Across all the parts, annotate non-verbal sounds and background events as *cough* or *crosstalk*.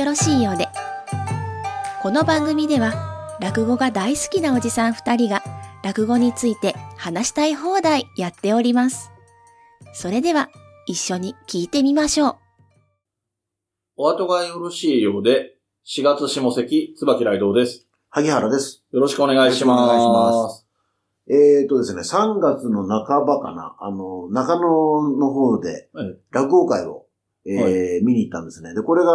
よろしいようで。この番組では、落語が大好きなおじさん二人が、落語について話したい放題やっております。それでは、一緒に聞いてみましょう。お後がよろしいようで、4月下関、椿雷道です。萩原です。よろしくお願いします。よろしくお願いしますえーとですね、3月の半ばかな、あの、中野の方ではい、落語会を、えーは見に行ったんですね。で、これが、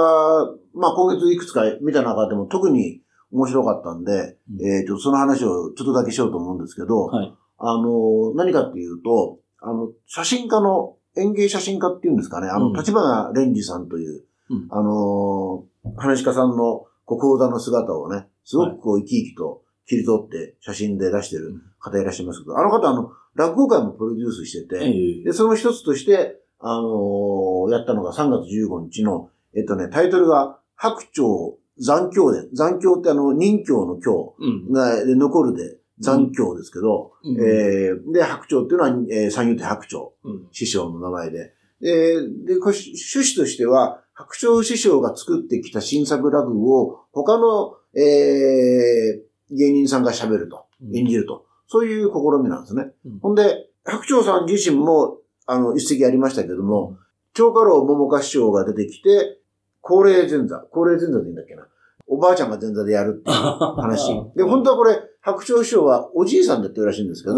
まあ今月いくつか見た中でも特に面白かったんで、うん。えーと、その話をちょっとだけしようと思うんですけど、はい。あの、何かっていうと、あの、写真家の、園芸写真家っていうんですかね、あの、うん。立花蓮司さんという、うん。あの、話し家さんの国宝座の姿をね、すごくこう生き生きと切り取って写真で出してる方いらっしゃいますけど、あの方あの、落語会もプロデュースしてて、え。で、その一つとして、あのやったのが3月15日の、えっとね、タイトルが、白鳥残響伝。残響ってあの、任教の教うん。が、で残るで残響ですけど、うんえーで、白鳥っていうのは、えー、三遊亭白鳥。うん。師匠の名前で。で、で、これ趣旨としては、白鳥師匠が作ってきた新作落語を他の、えー、芸人さんが喋ると、うん演じると。そういう試みなんですね。うんほんで、白鳥さん自身も、あの、一席ありましたけども、長家老桃花師匠が出てきて、高齢前座、高齢前座でいいんだっけな。おばあちゃんが前座でやるっていう話。*laughs* で、本当はこれ、白鳥師匠はおじいさんでやってるらしいんですけど、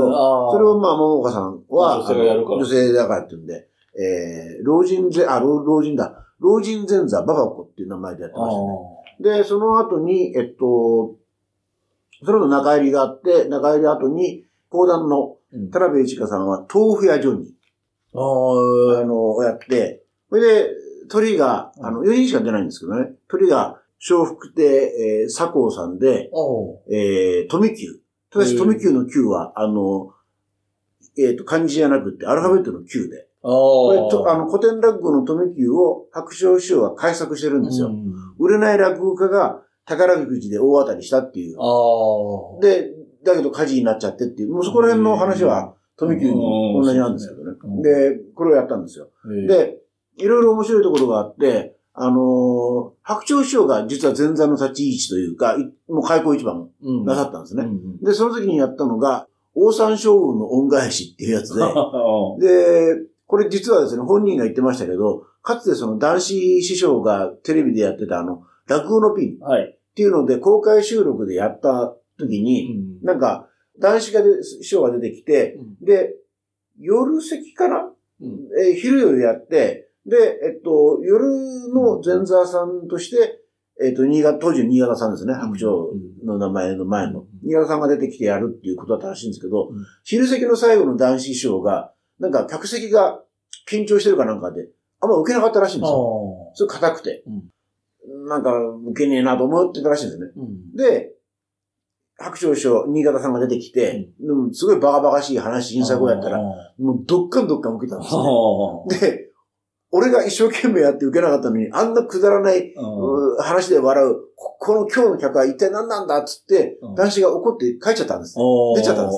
それをまあ、桃花さんは、女性だからって言うんで、えー、老人ぜ、あ、老老人だ。老人前座ババコっていう名前でやってましたね。で、その後に、えっと、それの中入りがあって、中入り後に、講談のうん田辺一華さんは豆腐屋ジョニあー、あーの、やって、それで、鳥が、あの、4人しか出ないんですけどね、鳥が、笑福亭、えー、佐光さんで、おえー、富久。ただし、富久の久は、あの、えっ、と、漢字じゃなくて、アルファベットの久で。あこれと、あの、の、古典落語の富久を白鳥師匠が改作してるんですよ。うん。売れない落語家が宝くじで大当たりしたっていう。で、だけど火事になっちゃってっていう、もうそこら辺の話は富久に同じなんですけどねうん。で、これをやったんですよ。で、で、いろいろ面白いところがあって、あのー白鳥師匠が実は前座の立ち位置というか、いもう開口一番うんなさったんですね。うんで、その時にやったのが、王三将軍の恩返しっていうやつで、あ *laughs* で、これ実はですね、本人が言ってましたけど、かつてその男子師匠がテレビでやってたあの、落語のピン。っていうので公開収録でやった時に、なんか、男子がで師匠が出てきて、で、夜席かな、うんえー昼夜やって、で、えっと、夜の前座さんとして、えっと、新潟、当時の新潟さんですね、白鳥の名前の前のうん。新潟さんが出てきてやるっていうことだったらしいんですけど、うん昼席の最後の男子師匠が、なんか客席が緊張してるかなんかで、あんま受けなかったらしいんですよ。あそれ硬くて。なんか受けねえなと思ってたらしいんですね。うんで、白鳥師匠、新潟さんが出てきて、でもすごいバカバカしい話、新作をやったら、あもうどっかんどっかん受けたんですね。*laughs* ーで、俺が一生懸命やって受けなかったのに、あんなくだらない、う話で笑う、ここの今日の客は一体何なんだっつって、うん。男子が怒って帰っちゃったんです。出ちゃったんです。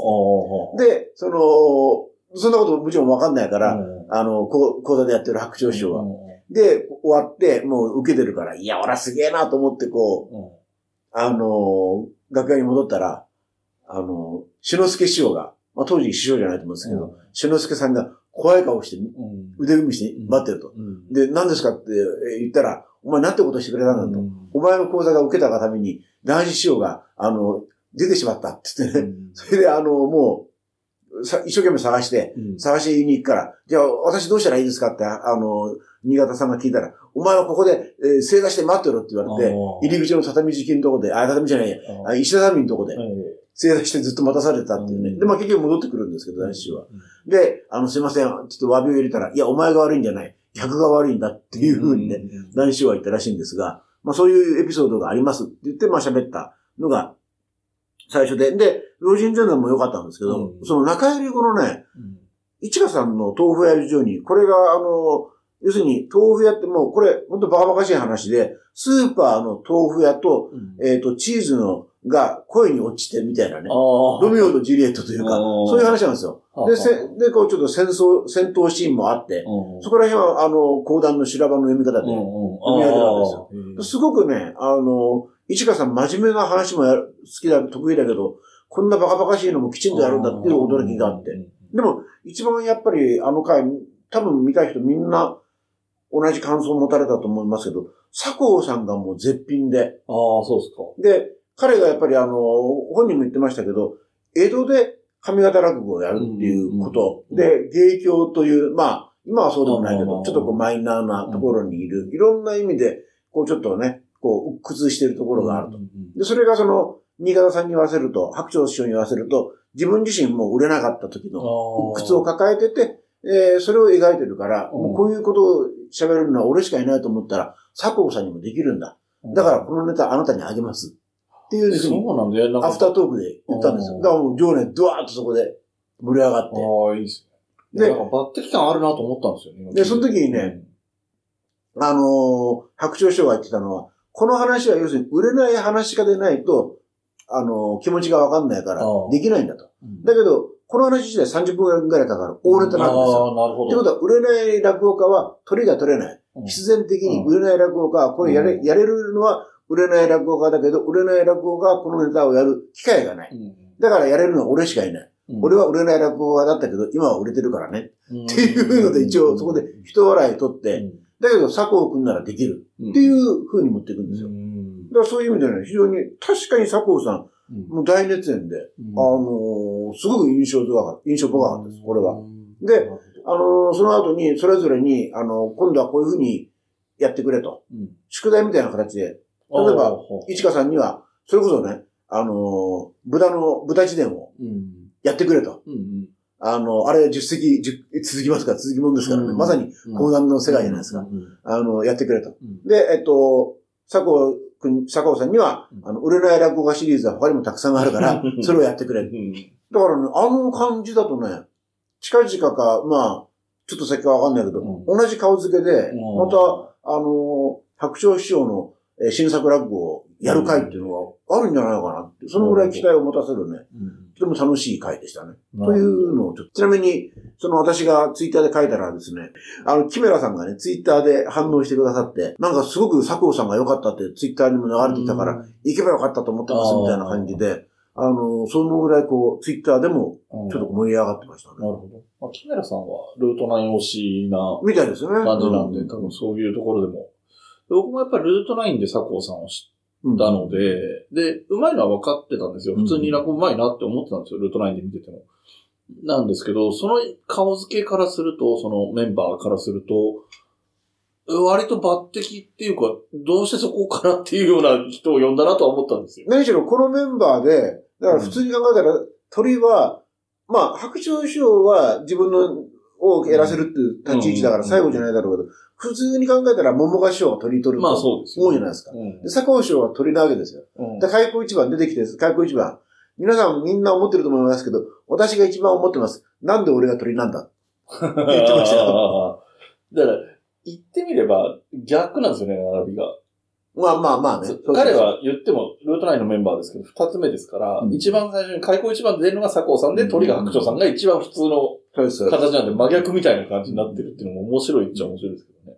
ね。で、その、そんなこともちろんわかんないから、うん。あの、講座でやってる白鳥師匠は。うん。で、終わって、もう受けてるから、いや、俺はすげえなと思って、こう、あの、楽屋に戻ったら、あの、志の輔師匠が、まあ当時師匠じゃないと思うんですけど、志の輔さんが怖い顔してうん腕組みして待ってると。うんで、何ですかって言ったら、お前なんてことしてくれたんだと。お前の講座が受けたがために、男子師匠が、あの、出てしまったって言ってね。それで、あの、もう、さ一生懸命探して、うん。探しに行くから、じゃあ私どうしたらいいですかって、ああの、新潟さんが聞いたら、お前はここで、えー正座して待ってろって言われて、入り口の畳敷きのとこで、あ、畳じゃないや、あ石畳のとこで、正座してずっと待たされたっていうね。うん。で、まあ結局戻ってくるんですけど、男子は。で、あの、すいません、ちょっと詫びを入れたら、いや、お前が悪いんじゃない。客が悪いんだっていうふうにね、男子は言ったらしいんですが、まあそういうエピソードがありますって言って、まあ喋ったのが最初で。で、老人前段も良かったんですけど、うん。その中入り後のね、市川さんの豆腐屋以上に、これがあの、要するに、豆腐屋ってもう、これ、ほんとバカバカしい話で、スーパーの豆腐屋と、えっ、と、チーズの、が恋に落ちてみたいなね。ロロミオとジュリエットというか、そういう話なんですよ。で、せで、こうちょっと戦争、戦闘シーンもあって、そこら辺は、あの、講談の修羅場の読み方で、読み上げるわけですよ。すごくね、あの、市川さん真面目な話もやる好きだ、得意だけど、こんなバカバカしいのもきちんとやるんだっていう驚きがあって。でも、一番やっぱりあの回、多分見た人みんな同じ感想を持たれたと思いますけど、佐藤さんがもう絶品で。ああ、そうですか。で、彼がやっぱりあの、本人も言ってましたけど、江戸で上方落語をやるっていうこと、うんで、芸協という、まあ、今はそうでもないけど、うんちょっとこうマイナーなところにいる、いろんな意味で、こうちょっとね、こう、鬱屈しているところがあると。で、それがその、新潟さんに言わせると、白鳥師匠に言わせると、自分自身も売れなかった時の鬱屈を抱えてて、えーそれを描いてるから、うんもうこういうことを喋るのは俺しかいないと思ったら、佐藤さんにもできるんだ。だから、このネタあなたにあげます。っていうふうに、そうなんだよ。アフタートークで言ったんですよ。うんだからもう、情熱ドワーッとそこで盛り上がって。ああ、いいですね。でで、なんか抜擢感あるなと思ったんですよね。でその時にね、あのー白鳥師匠が言ってたのは、この話は要するに売れない話し家でないと、あのー気持ちがわかんないからできないんだと。うん、だけど、この話自体30分ぐらいかかる大ネタなんですよ。なるほど。ってことは、売れない落語家は鳥が取れない。うん必然的に売れない落語家は、これやれ、うんやれるのは売れない落語家だけど、売れない落語家はこのネタをやる機会がない。うんだからやれるのは俺しかいない。うん俺は売れない落語家だったけど、今は売れてるからね。っていうので一応そこで人笑い取って、だけど佐藤くんならできるっっていう風に持っていくんですよ。だからそういう意味でね、非常に、確かに佐藤さん、もう大熱演で、あのーすごく印象深かった、印象深かったです、これは。。で、あのーその後に、それぞれに、あのー今度はこういう風にやってくれと。宿題みたいな形で、例えば、市川さんには、それこそね、あのー豚の、豚自伝をやってくれと。あの、あれ10席、10続きますから、続きもんですからね。まさに講談の世界じゃないですか。。あの、やってくれと。で、えっと、佐藤くん、佐藤さんには、あの、売れない落語家シリーズは他にもたくさんあるから、それをやってくれ。だからね、あの感じだとね、近々か、まあ、ちょっと先かわかんないけど、うん同じ顔付けで、うんまた、あの、白鳥師匠のえー新作落語をやる会っていうのがあるんじゃないのかなって、そのぐらい期待を持たせるね、とても楽しい会でしたね。というのをちょっと、ちなみに、その私がツイッターで書いたらですね、あの、キメラさんがね、ツイッターで反応してくださって、なんかすごく佐藤さんが良かったってツイッターにも流れてきたから、行けばよかったと思ってますみたいな感じで、あの、そのぐらいこう、ツイッターでもうん、ちょっと盛り上がってましたね。なるほど。まあ、キメラさんはルートナイン推しなみたいですよね。感じなんで、う多分そういうところでも。僕もやっぱりルートナインで佐藤さんを知ったので、で、うまいのは分かってたんですよ。普通に落語うまいなって思ってたんですよ、ルートナインで見てても。なんですけど、その顔付けからすると、そのメンバーからすると、割と抜擢っていうか、どうしてそこからっていうような人を呼んだなとは思ったんですよ。何しろこのメンバーで、だから普通に考えたら、鳥は、まあ、白鳥師匠は自分のをやらせるっていう立ち位置だからうん最後じゃないだろうけど、普通に考えたら桃が師匠が鳥取るまあとそうですよ、思うじゃないですか。うんで、佐藤師匠は鳥なわけですよ。うんで、開口一番出てきて、開口一番。皆さんみんな思ってると思いますけど、私が一番思ってます。なんで俺が鳥なんだ？言ってましたよ。*laughs* だから、言ってみれば逆なんですよね、並びが。まあまあまあね。彼、は言っても、ルートナインのメンバーですけど、二つ目ですから、うん一番最初に開口一番で出るのが佐藤さんで、鳥が白鳥さんが一番普通の形なんで、真逆みたいな感じになってるっていうのも面白いっちゃ面白いですけどね。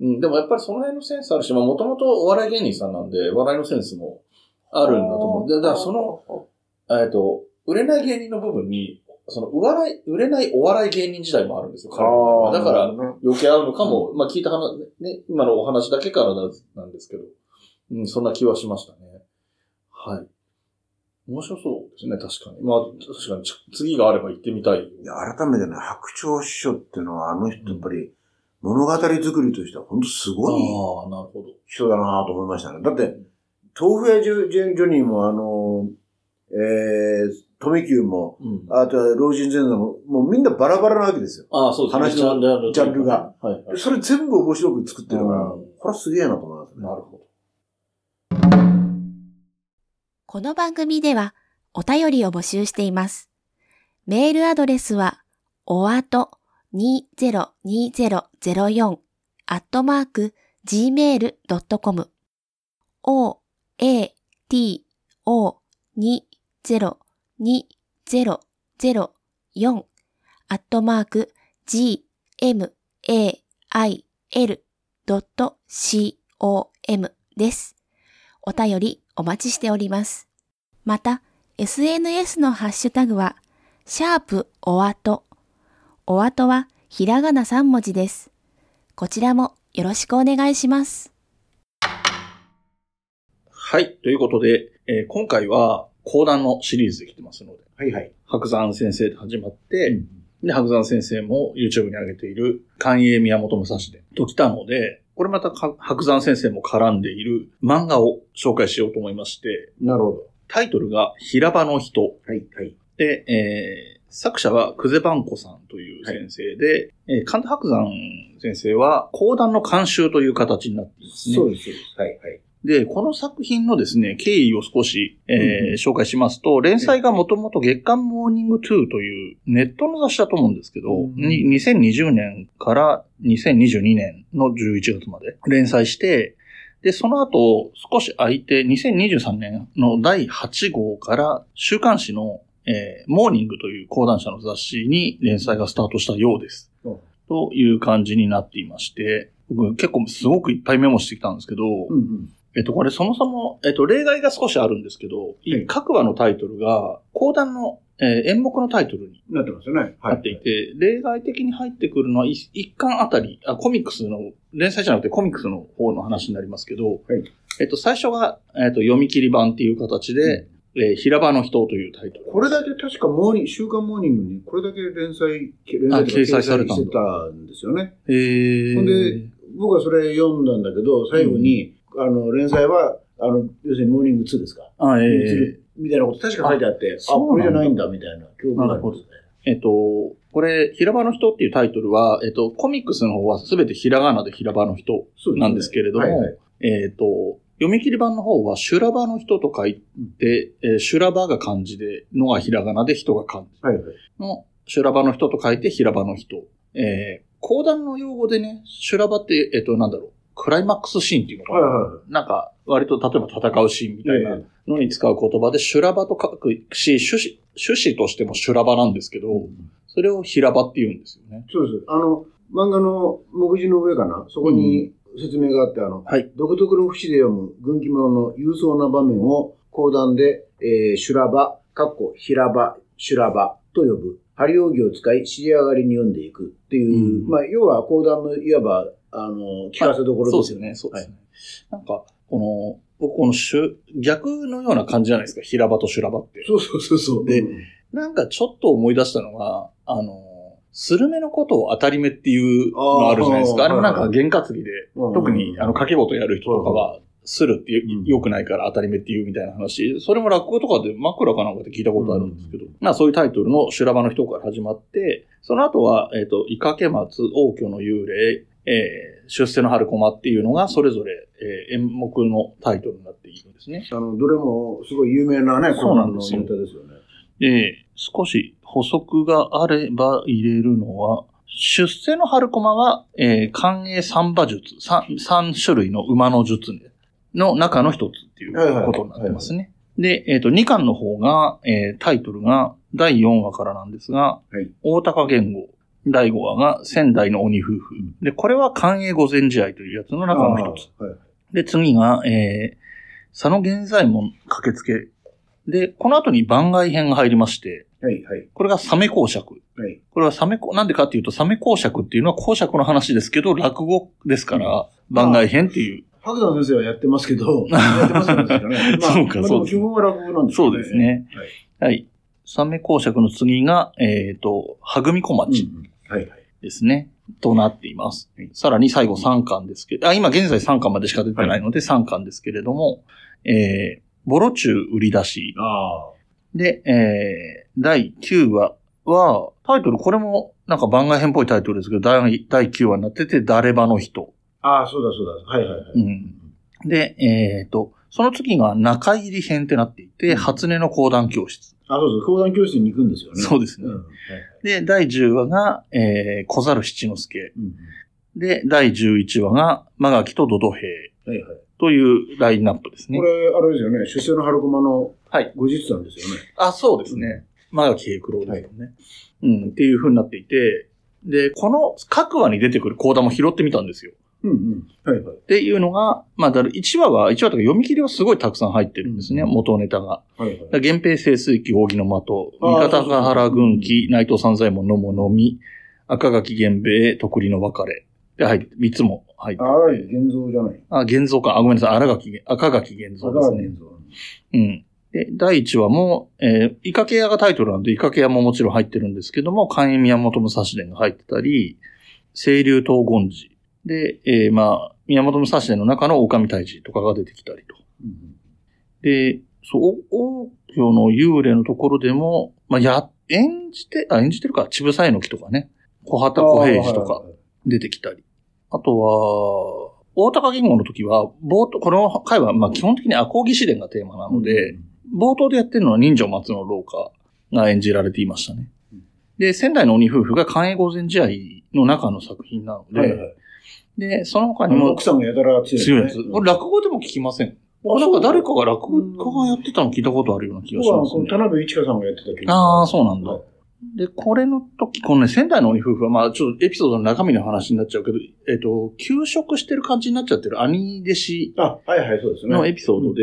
うん、でもやっぱりその辺のセンスあるし、まあもともとお笑い芸人さんなんで、笑いのセンスもあるんだと思う。でだからその、えっと、売れない芸人の部分に、その、売笑い、売れないお笑い芸人時代もあるんですよ、だから、余計合うのかも、まあ聞いた話、ね、今のお話だけからななんですけど、うん、そんな気はしましたね。はい。面白そうですね、確かに。まあ、確かにち次があれば行ってみたい。いや、改めてね、白鳥師匠っていうのは、あの人やっぱり、物語作りとしては本当すごいああ、なるほど。人だなと思いましたね。だって、豆腐屋ジョジョニーも、あの、えー、富久も、うん。あとは老人前座も、もうみんなバラバラなわけですよ。ああ、そうですね。話のジャンルが。はい、はい。それ全部面白く作ってるから、うんこれはすげえなと思いますね。なるほど。この番組ではお便りを募集しています。メールアドレスは、おあと202004アットマーク gmail.com o, a, t, o, 202004アットマーク g, m, a, i, l, c, o, m です。お便りお待ちしております。また、SNS のハッシュタグは、シャープおあと。おあとはひらがな3文字です。こちらもよろしくお願いします。はい。ということで、えー今回は講談のシリーズで来てますので、はいはい。白山先生で始まって、うんで、白山先生も YouTube に上げている、寛永宮本武蔵で、と来たので、これまたか白山先生も絡んでいる漫画を紹介しようと思いまして、なるほど。タイトルが平場の人はいはい。で、えー作者は久世番子さんという先生で、えー神田白山先生は講談の監修という形になっていますね。そうです、そうです。はいはい。で、この作品のですね、経緯を少し、えー紹介しますと、連載がもともと月刊モーニング2というネットの雑誌だと思うんですけど、うんに2020年から2022年の11月まで連載して、で、その後少し空いて2023年の第8号から週刊誌の、えーモーニングという講談社の雑誌に連載がスタートしたようです。うんという感じになっていまして、僕結構すごくいっぱいメモしてきたんですけど、うんうん。えっと、これそもそも、えっと、例外が少しあるんですけど、い各話のタイトルが、講談の、えー演目のタイトルになってますよね。はなっていて、例外的に入ってくるのは一一巻あたりあ、コミックスの、連載じゃなくてコミックスの方の話になりますけど、はい。えっと、最初が、えっと、読み切り版っていう形で、えー平場の人というタイトル。これだけ確かモーニング、週刊モーニングにこれだけ連載、連あ載掲載されてたんですよね。えー、ほんで僕はそれ読んだんだけど、最後に、あの、連載は、あの、要するにモーニング2ですか？あ、えモーニンーグ2みたいなこと確か書いてあって、あ、これじゃないんだ、みたいな記憶がありますね。えっと、これ、平場の人っていうタイトルは、えっと、コミックスの方はすべてひらがなで平場の人なんですけれども、はいはいえっ、と、読み切り版の方は、修羅場の人と書いて、えー修羅場が漢字で、のがひらがなで人が漢字はいはい。の、修羅場の人と書いて平場の人。えー、講談の用語でね、修羅場って、えっ、と、なんだろう、クライマックスシーンっていうのかな、はいはいはい。なんか、割と例えば戦うシーンみたいなえのに使う言葉で、修羅場と書くし、趣旨、趣旨としても修羅場なんですけど、えそれを平場って言うんですよね。そうです。あの、漫画の目次の上かな、そこに説明があって、あの、はい。独特の節で読む軍記物の勇壮な場面を講談で、えー、修羅場、かっこ平場、修羅場と呼ぶ。張り扇を使い、尻上がりに読んでいくっていう、うんまあ、要は講談のいわば、あの、聞かせどころそうでですよね。そう。ですね。なんか、この、僕このしゅ逆のような感じじゃないですか。平場と修羅場って。そうそうそうそう。でうんなんかちょっと思い出したのが、あの、スルメのことを当たり目っていうのあるじゃないですか。あれもなんか験担ぎで、うん特にあの掛け事やる人とかは、するってうん良くないから当たり目っていうみたいな話、それも落語とかで枕かなんかで聞いたことあるんですけど、まあそういうタイトルの修羅場の人から始まって、その後は、えっ、と、イカケ松、王居の幽霊、えー、出世の春駒っていうのがそれぞれ、えー演目のタイトルになっているんですね。あの、どれもすごい有名なね、そうなんですよですよね。で、少し補足があれば入れるのは、出世の春駒は、えー、寛永三馬術、三、三種類の馬の術の中の一つっていうことになってますね。で、えっ、と、二巻の方が、えータイトルが第4話からなんですが、はい大高言語。第5話が仙台の鬼夫婦。で、これは寛永御前試合というやつの中の一つ。で、次が、えー、佐野源左衛門駆けつけ。で、この後に番外編が入りまして、はい、はい。これがサメ公爵。はい。これはサメ公、なんでかっていうと、サメ公爵っていうのは公爵の話ですけど、落語ですから、番外編っていう。白山先生はやってますけど、やってますかね *laughs* まあ、そうかそう基本は落語なんですそうですね。はい。はい。サメ公爵の次が、えっ、と、はぐみ小町うんうんはい、はい。ですね。となっています。さらに最後3巻ですけど、あ、今現在3巻までしか出てないので3巻ですけれども、えー、ボロチュー売り出し。あで、えー、第9話は、タイトル、これもなんか番外編っぽいタイトルですけど、第第9話になってて、誰場の人。あ。ああ、そうだそうだ。はい、はい、はい。うん。で、えっ、と、その次が中入り編ってなっていて、うん初音の講談教室。あ、そうそう、講談教室に行くんですよね。そうですねんはいで、第10話が、えー、小猿七之助。うんで、第11話が、マガキとドド兵はいはい。というラインナップですねこ。れ、あれですよね、出世の春駒のはい。後日談ですよね。あ、そうですね。マガキ平九郎ですよね。うん、っていう風になっていて、で、この各話に出てくる講談も拾ってみたんですよ。うんうん。はいはい。っていうのが、まあ、だから1話は、1話とか読み切りはすごいたくさん入ってるんですね、うん元ネタが。はいはいだ源平清水記、扇の的、三方ヶ原軍記、内藤三左衛門のものみ、赤垣源兵衛、徳利の別れ。で、入って、3つも入ってああ、現像じゃない。あ、現像か。あ、ごめんなさい。荒垣、赤垣現像ですね。現像。うん。で、第1話も、えー、イカケ屋がタイトルなんで、イカケ屋ももちろん入ってるんですけども、関羽宮本武蔵伝が入ってたり、清流東権寺。で、えー、まあ、宮本武蔵伝の中の狼退治とかが出てきたりと。うんで、そう、王居の幽霊のところでも、まあ、や、演じて、あ、演じてるか、ちぶさいの木とかね、小畑小平次とか出てきたり。あとは、大高言語の時は、冒頭、この回は、まあ、基本的に赤木試伝がテーマなので、冒頭でやってるのは人情松の廊下が演じられていましたねうん。で、仙台の鬼夫婦が関営御前試合の中の作品なので、はいはい。で、その他あにもの奥さんがやたら強い、強いやつ。これ落語でも聞きません。僕なんか誰かが落語家がやってたの聞いたことあるような気がしますね。田辺一華さんがやってたけど。ああ、そうなんだはい。で、これの時、このね、仙台の鬼夫婦は、まあ、ちょっとエピソードの中身の話になっちゃうけど、えっ、と、休職してる感じになっちゃってる兄弟子あ、はいはい、そうですね。のエピソードで、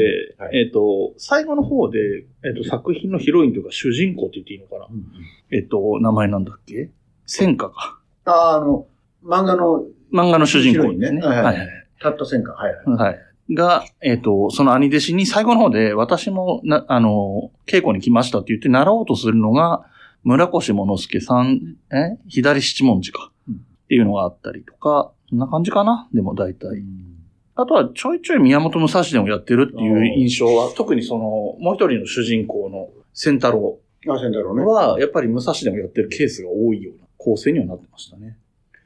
えっ、と、最後の方で、えっ、と、作品のヒロインというか主人公って言っていいのかなうんうんえっ、と、名前なんだっけ？戦火か。ああ、あの、漫画の漫画の主人公ですね。ねはいはいはいたった戦火。はいはい。はい。が、えっ、と、その兄弟子に最後の方で、私もな、あの、稽古に来ましたって言って習おうとするのが、村越物助さん、え？左七文字か。うんっていうのがあったりとか、そんな感じかな？でも大体。あとはちょいちょい宮本武蔵伝をやってるっていう印象は、特にその、もう一人の主人公の仙太郎あ、仙太郎ね。は、やっぱり武蔵伝をやってるケースが多いような構成にはなってましたね。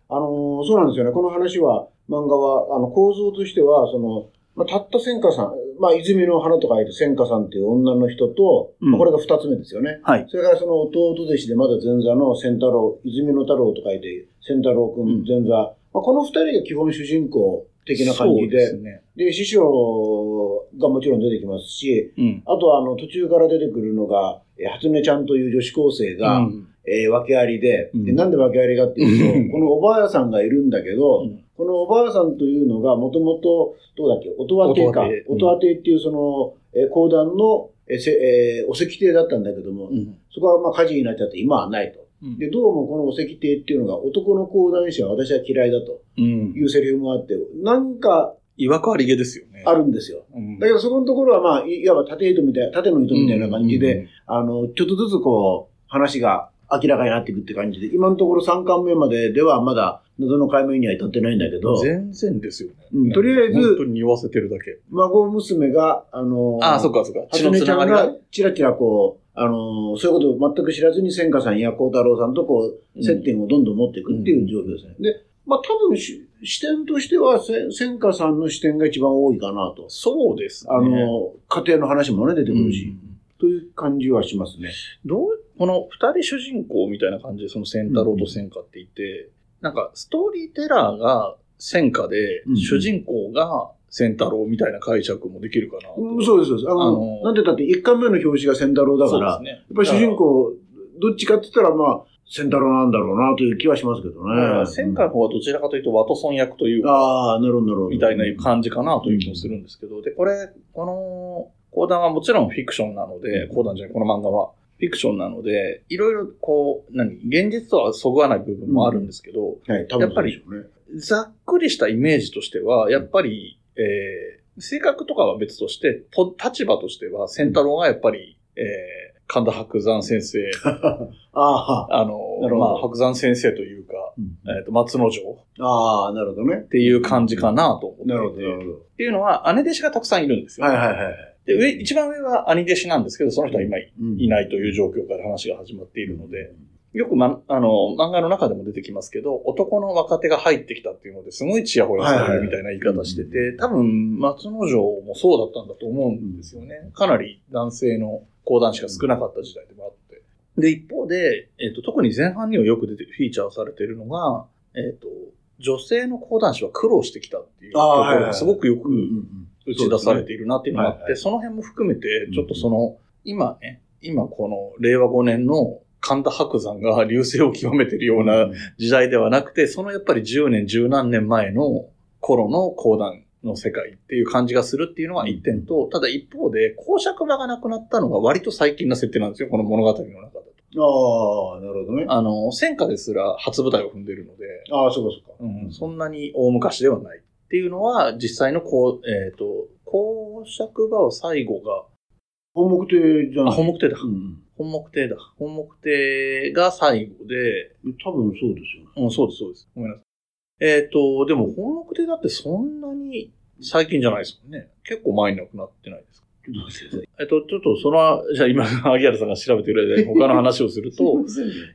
あのーそうなんですよね。この話は、漫画は、あの、構造としては、その、まあ、たった仙花さん、まあ、泉の花と書いて仙花さんっていう女の人と、うんまあこれが二つ目ですよね。はい。それからその弟弟子でまだ前座の仙太郎、泉の太郎と書いて、仙太郎くうんん前座。まあ、この二人が基本主人公的な感じそうで、ですね。で、師匠がもちろん出てきますし、うん。あとはあの途中から出てくるのが、えー初音ちゃんという女子高生が、うんえー訳ありで、うん。で、なんで訳ありかっていううん。と、このおばあさんがいるんだけど、うん。このおばあさんというのが、もともと、どうだっけ、音羽亭か。音羽亭っていうその、えー講談の、えーせえーお石亭だったんだけども、うん。そこはまあ火事になっちゃって今はないと。うん。で、どうもこのお石亭っていうのが男の講談師は私は嫌いだと。うん。いうセリフもあって、なんか違和感ありげですよね。あるんですよ。うん。だけどそこのところはまあ、いいわば縦糸みたいな、縦の糸みたいな感じで、、あの、ちょっとずつこう、話が明らかになっていくって感じで、今のところ3巻目までではまだ謎の解明には至ってないんだけど、全然ですよね。うんとりあえず本当に言わせてるだけ。孫娘が、あの、ああ、そっかそっか。初音ちゃんがりがが。チラチラこう、あの、そういうことを全く知らずに千華さんや孝太郎さんとこう、接点をどんどん持っていくっていう状況ですね。で、まあ多分し視点としては、せ千華さんの視点が一番多いかなと。そうですね。あの、家庭の話もね、出てくるし、うんという感じはしますね。どう、この二人主人公みたいな感じで、その仙太郎と仙華っていて、なんかストーリーテラーが仙華で、うん主人公が仙太郎みたいな解釈もできるかなと。うん、そうです、そうです。あの、あのなんでだって一巻目の表紙が千太郎だから、ね。やっぱり主人公、どっちかって言ったら、まあ、千太郎なんだろうなという気はしますけどね。仙華の方はどちらかというとワトソン役というか、ああ、なるほど、なるほど。みたいな感じかなという気もするんですけど、で、これ、この講談はもちろんフィクションなので、講談じゃない、この漫画はフィクションなので、いろいろこう、何、現実とはそぐわない部分もあるんですけど、はい、多分そうでしょうね。ざっくりしたイメージとしては、やっぱり、えー、性格とかは別として、と立場としては、仙太郎がやっぱり、えー、神田伯山先生、*laughs* ああ、あのまあ、伯山先生というか、えっ、と、松之丞っああ、なるほどね。ていう感じかなと思っていて、なるほど、なるほっていうのは、姉弟子がたくさんいるんですど。よ。はいはいはい。で、上、一番上は兄弟子なんですけど、その人は今いないという状況から話が始まっているので、よくま、あの、漫画の中でも出てきますけど、男の若手が入ってきたっていうので、すごいチヤホヤされるみたいな言い方してて、多分、松之丞もそうだったんだと思うんですよね。かなり男性の講談師が少なかった時代でもあって。で、一方で、えっ、と、特に前半にはよく出て、フィーチャーされているのが、えっ、と、女性の講談師は苦労してきたっていうところがすごくよく打ち出されているなっていうのがあって、そうですね。その辺も含めて、ちょっとその、今ね、今この令和5年の神田伯山が流星を極めているような時代ではなくて、そのやっぱり10年、10何年前の頃の講談の世界っていう感じがするっていうのは一点と、ただ一方で、公爵場がなくなったのが割と最近な設定なんですよ、この物語の中だと。ああ、なるほどね。あの、戦火ですら初舞台を踏んでいるので、ああ、そうかそうか。うん、そんなに大昔ではないっていうのは、実際のこう、えっ、と、公爵場を最後が、本目亭じゃあ、ない本目亭だ。うん本目亭だ。本目亭が最後で、うん。多分そうですよね。うん、そうです、そうです。ごめんなさい。えっ、と、でも本目亭だってそんなに最近じゃないですもんね。結構前に亡くなってないですか？えっと、ちょっとその、じゃあ今、萩原さんが調べてくれて *laughs* 他の話をすると、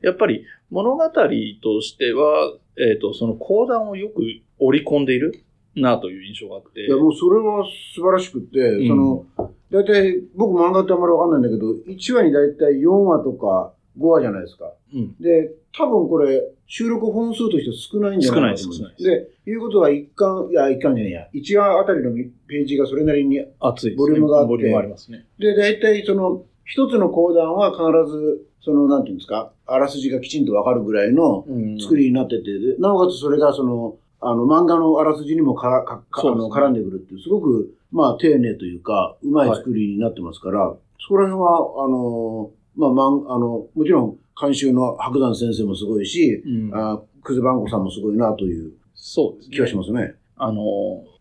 やっぱり物語としては、えっ、と、その講談をよく織り込んでいるなという印象があって。いや、もうそれは素晴らしくって、んその、大体、僕漫画ってあんまりわかんないんだけど、1話に大体4話とか5話じゃないですか。うん。で、多分これ、収録本数として少ないんじゃないかと思う少ないですで、いうことは一巻、いや、一巻じゃないや、1話あたりのページがそれなりに、熱い。ボリュームがあってボリュームありますね。で、大体その、一つの講談は必ず、その、なんていうんですか、あらすじがきちんとわかるぐらいのうん作りになってて、でなおかつそれがその、あの、漫画のあらすじにもからかかあの絡んでくるっていう、すごく、まあ、丁寧というか、うまい作りになってますから、そこら辺は、あの、まあ、まん、あの、もちろん、監修の白山先生もすごいし、うんあ久世番子さんもすごいなという。気がしますね。あの、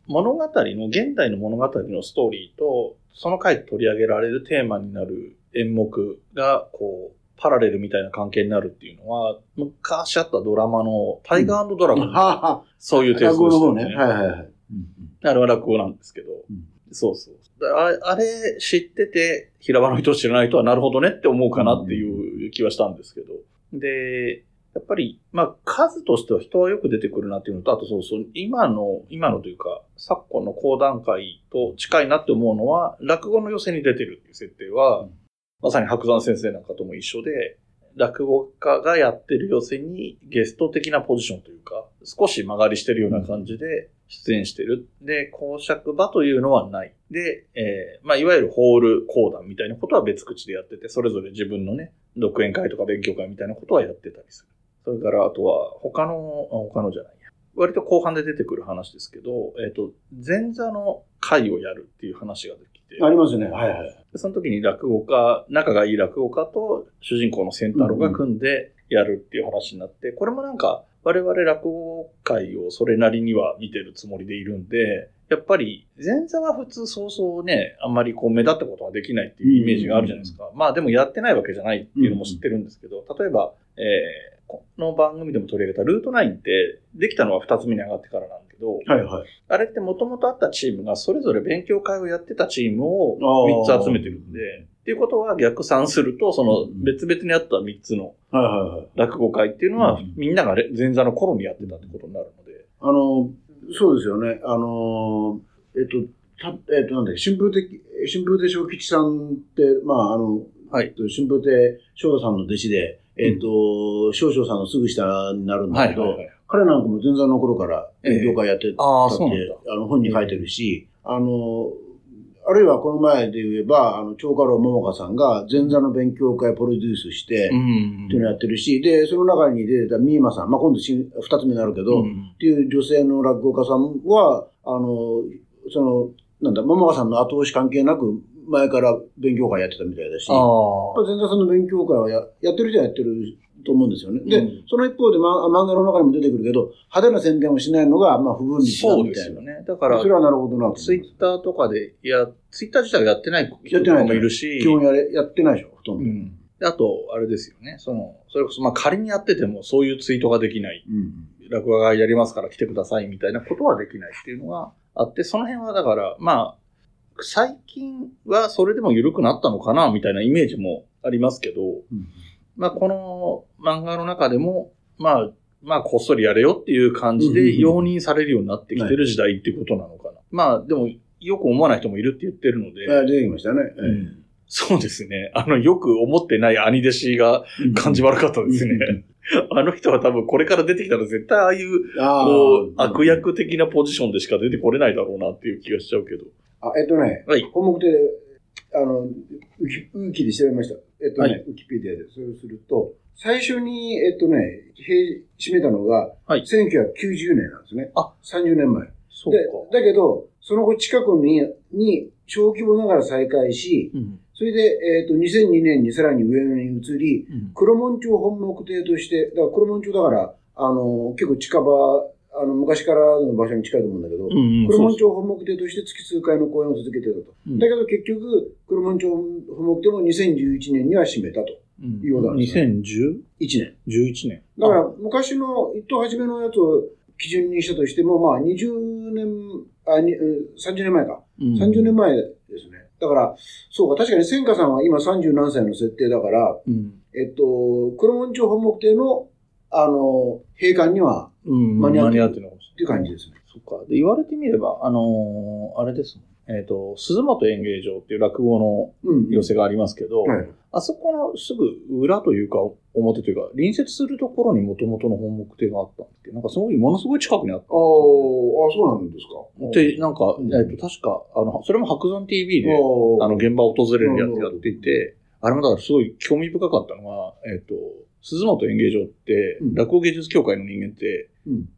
物語の、現代の物語のストーリーと、その回で取り上げられるテーマになる演目が、こう、パラレルみたいな関係になるっていうのは、昔あったドラマのタイガードラゴン、はあ、はそういうあ、テイストですよ落語の方ね。ね。はいはいはい。あれは落語なんですけど、うんそうそう。あれあれ知ってて、平場の人を知らないとはなるほどねって思うかなっていう気はしたんですけど。で、やっぱり、まあ、数としては人はよく出てくるなっていうのと、あとそうそう、今の、今のというか、昨今の講談会と近いなって思うのは、落語の寄せに出てるっていう設定は、うんまさに白山先生なんかとも一緒で、落語家がやってる寄せにゲスト的なポジションというか、少し曲がりしてるような感じで出演してる。で、公爵場というのはない。で、えーまあ、いわゆるホール講談みたいなことは別口でやってて、それぞれ自分のね、独演会とか勉強会みたいなことはやってたりする。それから、あとは、他の、他のじゃないや。割と後半で出てくる話ですけど、えっ、と、前座の会をやるっていう話ができて、ありますね。はいはい。でその時に落語家、仲がいい落語家と主人公の仙太郎が組んでやるっていう話になって、これもなんか我々落語界をそれなりには見てるつもりでいるんで、やっぱり前座は普通そうそうね、あんまりこう目立ったことができないっていうイメージがあるじゃないですか。まあでもやってないわけじゃないっていうのも知ってるんですけど、例えば、えーこの番組でも取り上げたルート9ってできたのは2つ目に上がってからなんど、はいはい。あれってもともとあったチームがそれぞれ勉強会をやってたチームをあー3つ集めてるんで、っていうことは逆算すると、そのうん別々にあった3つのはいはいはい。落語会っていうのはうんみんながれ前座の頃にやってたってことになるので、あの、そうですよね。あの、えっと、たえっと、なんだっけ、春風亭、春風亭小吉さんって、まあ、あの、はい。春風亭昇太さんの弟子で、えっと、少々さんのすぐ下になるんだけど、はい。彼なんかも前座の頃から勉強会やってたって、そうなんだ。あの本に書いてるし、あの、あるいはこの前で言えば、あの、長家老桃香さんが前座の勉強会プロデュースして、うん。っていうのをやってるし、で、その中に出てたミーマさん、まあ、今度新二つ目になるけど、っうん。ていう女性の落語家さんは、あの、その、なんだ、桃香さんの後押し関係なく、前から勉強会やってたみたいだし、やっあぱ前座さんの勉強会はややってる人はやってると思うんですよね。で、うんその一方で、ま、漫画の中にも出てくるけど、派手な宣伝をしないのが、まあ、不分あ、離だそうみたいな。ですよね。だからそ、れはなるほどな。ツイッターとかで、いや、ツイッター自体がやってない人とかもいるし、基本やれやってないでしょ、ほとんど。うん。であと、あれですよね。その、それこそ、まあ仮にやっててもそういうツイートができない。うん落語がやりますから来てくださいみたいなことはできないっていうのがあって、その辺はだから、まあ、最近はそれでも緩くなったのかなみたいなイメージもありますけど、うんまあこの漫画の中でも、まあ、まあこっそりやれよっていう感じで容認されるようになってきてる時代ってことなのかな。まあでも、よく思わない人もいるって言ってるので、あ出てきましたね。うんそうですね。あの、よく思ってない兄弟子が感じ悪かったですね。*laughs* あの人は多分これから出てきたら絶対ああいう、あこう、悪役的なポジションでしか出てこれないだろうなっていう気がしちゃうけど。あ、えっとね、はい項目で、あの、ウキウキで調べました。えっとね、はいウィキペディアで、それをすると、最初に、えっとね、閉閉めたのが、はい1990年なんですね。あ、30年前。そで、だけど、その後近くに、に、小規模ながら再開し、うん。それで、えっ、と、2002年にさらに上野に移り、うん黒門町本目邸として、だから黒門町だから、あの、結構近場、あの、昔からの場所に近いと思うんだけど、うんうん。黒門町本目邸として月数回の公演を続けてたと。うんだけど結局、黒門町本目邸も2011年には閉めたと。うんいうことなんですね2011 1年。年。だから、昔の一等初めのやつを基準にしたとしても、まあ、20年、あ、にうん30年前か。うん30年前ですね。だから、そうか、確かに千華さんは今30何歳の設定だから、うん。えっと、黒門町本目邸の、あの、閉館には、うん。間に合ってるっていっていう感じですね。そっか。で、言われてみれば、あのーあれですもん。えっ、と、鈴本演芸場っていう落語のうん。寄せがありますけど、はい。あそこのすぐ裏というか、表というか、隣接するところに元々の本目邸があったんですけ？ど、なんかすごい、ものすごい近くにあったんですああ、よ、あそうなんですか。ね。で、なんか、うんえっ、と、確か、あの、それも白山 TV で、ああの、現場を訪れるやつやっていて、あれもだからすごい興味深かったのが、えっ、と、鈴本演芸場って、うん落語芸術協会の人間って、うん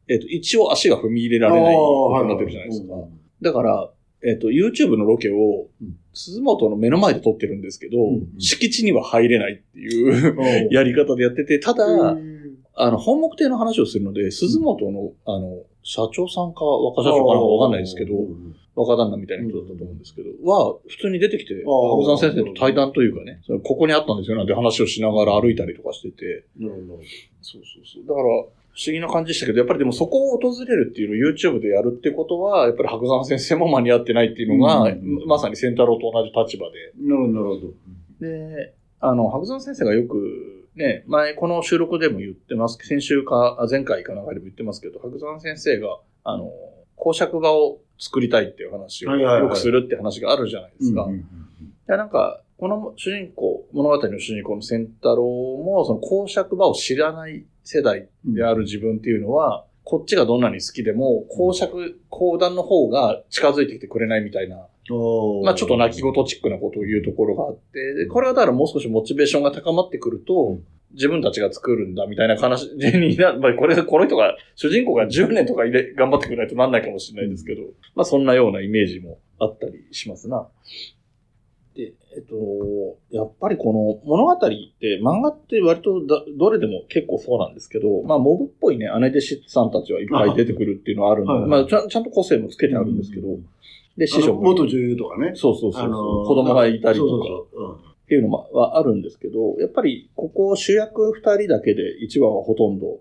えっ、と、一応足が踏み入れられないことになってるじゃないですか。だから、えっ、と、YouTube のロケをうん、鈴本の目の前で撮ってるんですけど、敷地には入れないっていうやり方でやってて、ただ、うん。あの、本目邸の話をするので、鈴本の、あの、社長さんか若社長かなんかわかんないですけど、若旦那みたいな人だったと思うんですけど、は、普通に出てきて、白山先生と対談というかね、ここにあったんですよなんて話をしながら歩いたりとかしてて、なるほど。そうそうそう。だから、不思議な感じでしたけど、やっぱりでもそこを訪れるっていうのを YouTube でやるってことは、やっぱり白山先生も間に合ってないっていうのが、うんまさに仙太郎と同じ立場で。なるほど、なるほど。で、あの、白山先生がよく、ね、前この収録でも言ってます、先週か、あ前回かなんかでも言ってますけど、白山先生が、あの、公爵場を作りたいっていう話をよくするって話があるじゃないですか。いや、なんか、この主人公、物語の主人公の仙太郎も、その公爵場を知らない世代である自分っていうのは、こっちがどんなに好きでも、公爵、公団の方が近づいてきてくれないみたいな、まあちょっと泣き言チックなことを言うところがあって、でこれはだからもう少しモチベーションが高まってくると、自分たちが作るんだみたいな話に *laughs* な、まあこれ、この人が、主人公が10年とか入れ頑張ってくれないとなんないかもしれないですけど、まあそんなようなイメージもあったりしますな。で、えっと、やっぱりこの物語って、漫画って割とだどれでも結構そうなんですけど、まあモブっぽいね、姉弟子さんたちはいっぱい出てくるっていうのはあるんで、はいはい。まあちゃんちゃんと個性もつけてあるんですけど、で、師あの匠も元女優とかね。そうそうそうそう、あのー子供がいたりとか。そうそうそう。っていうのもはあるんですけど、やっぱりここ主役二人だけで1話はほとんど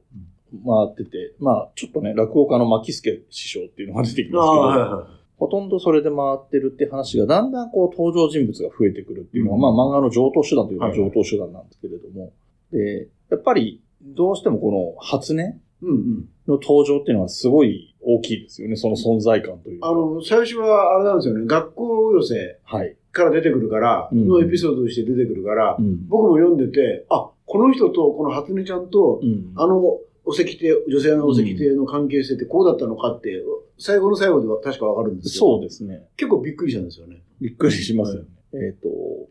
回ってて、まあちょっとね、落語家の牧助師匠っていうのが出てきうん。ますけど、ほとんどそれで回ってるって話がだんだんこう登場人物が増えてくるっていうのが、うんまあ漫画の上等手段というかはい上等手段なんですけれども、で、やっぱりどうしてもこの初音。の登場っていうのはすごい大きいですよね、その存在感というか。あの、最初はあれなんですよね。学校寄せはい。から出てくるから、うんのエピソードとして出てくるから、うん。僕も読んでて、あ、この人とこの初音ちゃんと、うんあの、お石亭、女性のお石亭の関係性ってこうだったのかって、最後の最後では確かわかるんですけど、そうですね。結構びっくりしたんですよね。びっくりしますよね。えっ、と、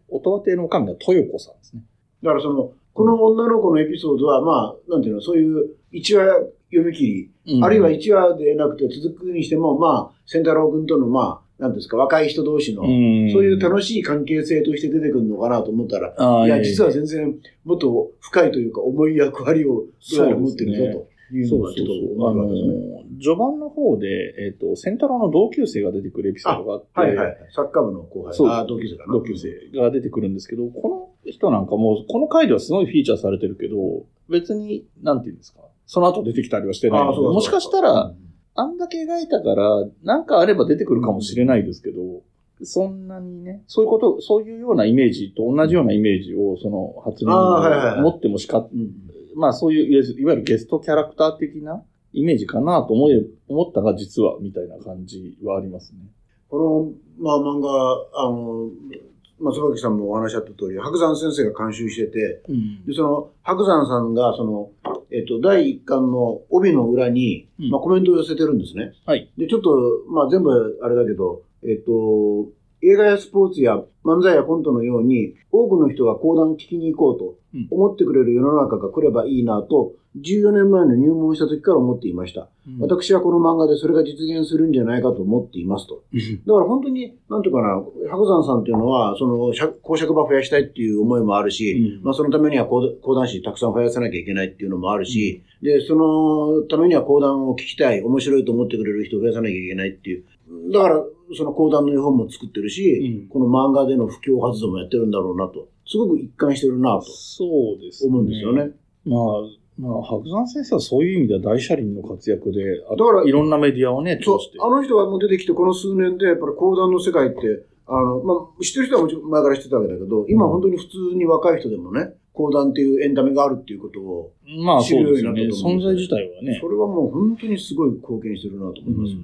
音羽亭の神は豊子さんですね。だからその、この女の子のエピソードは、まあ、なんていうの、そういう一話読み切り、あるいは一話でなくて続くにしても、まあ、仙太郎君との、まあ、なんですか、若い人同士の、そういう楽ししい関係性として出てくるのかなと思ったら、いいや、実は全然もっと深いというか、重い役割をどう持ってるぞというそうそうのがちょっとそう。あの序盤の方で、えっ、と、仙太郎の同級生が出てくるエピソードがあって、はいはいはい。サッカー部の後輩。同級生かな。同級生が出てくるんですけど、この人なんかもう、この回ではすごいフィーチャーされてるけど、別に、なんていうんですか、その後出てきたりはしてないもしかしたら、、あんだけ描いたから、なんかあれば出てくるかもしれないですけど、そんなにね、そういうこと、そういうようなイメージと同じようなイメージを、その発言持ってもしか、うんうんまあそういう、いわゆるいわゆるゲストキャラクター的なイメージかなと思い、思ったが実は、みたいな感じはありますね。この、まあ、漫画、あの、松脇さんもお話しあった通り、白山先生が監修してて、うん。で、その、白山さんが、その、えっと、第一巻の帯の裏に、うんまあ、コメントを寄せてるんですね。はい。で、ちょっと、まあ、全部あれだけど、えっと、映画やスポーツや漫才やコントのように、多くの人が講談聞きに行こうとうん思ってくれる世の中が来ればいいなと、14年前の入門した時から思っていました。私はこの漫画でそれが実現するんじゃないかと思っていますと。だから本当に、なんていうかな、白山さんっていうのは、その、公爵場増やしたいっていう思いもあるし、うんまあそのためには講講談師たくさん増やさなきゃいけないっていうのもあるし、で、そのためには講談を聞きたい、面白いと思ってくれる人を増やさなきゃいけないっていう。だから、その講談の絵本も作ってるし、うんこの漫画での布教活動もやってるんだろうなと。すごく一貫してるなとそうです、思うんですよね。。まあ、まあ、白山先生はそういう意味では大車輪の活躍で、あだからいろんなメディアをね、通そうして。、あの人がもう出てきて、この数年で、やっぱり講談の世界って、あの、まあ、知ってる人はもちろん前から知ってたわけだけど、今本当に普通に若い人でもね、講談っていうエンタメがあるっていうことを。知るようになったと思うんですよ存在自体はねそ。れはもう本当にすごい貢献してるなと思いますね。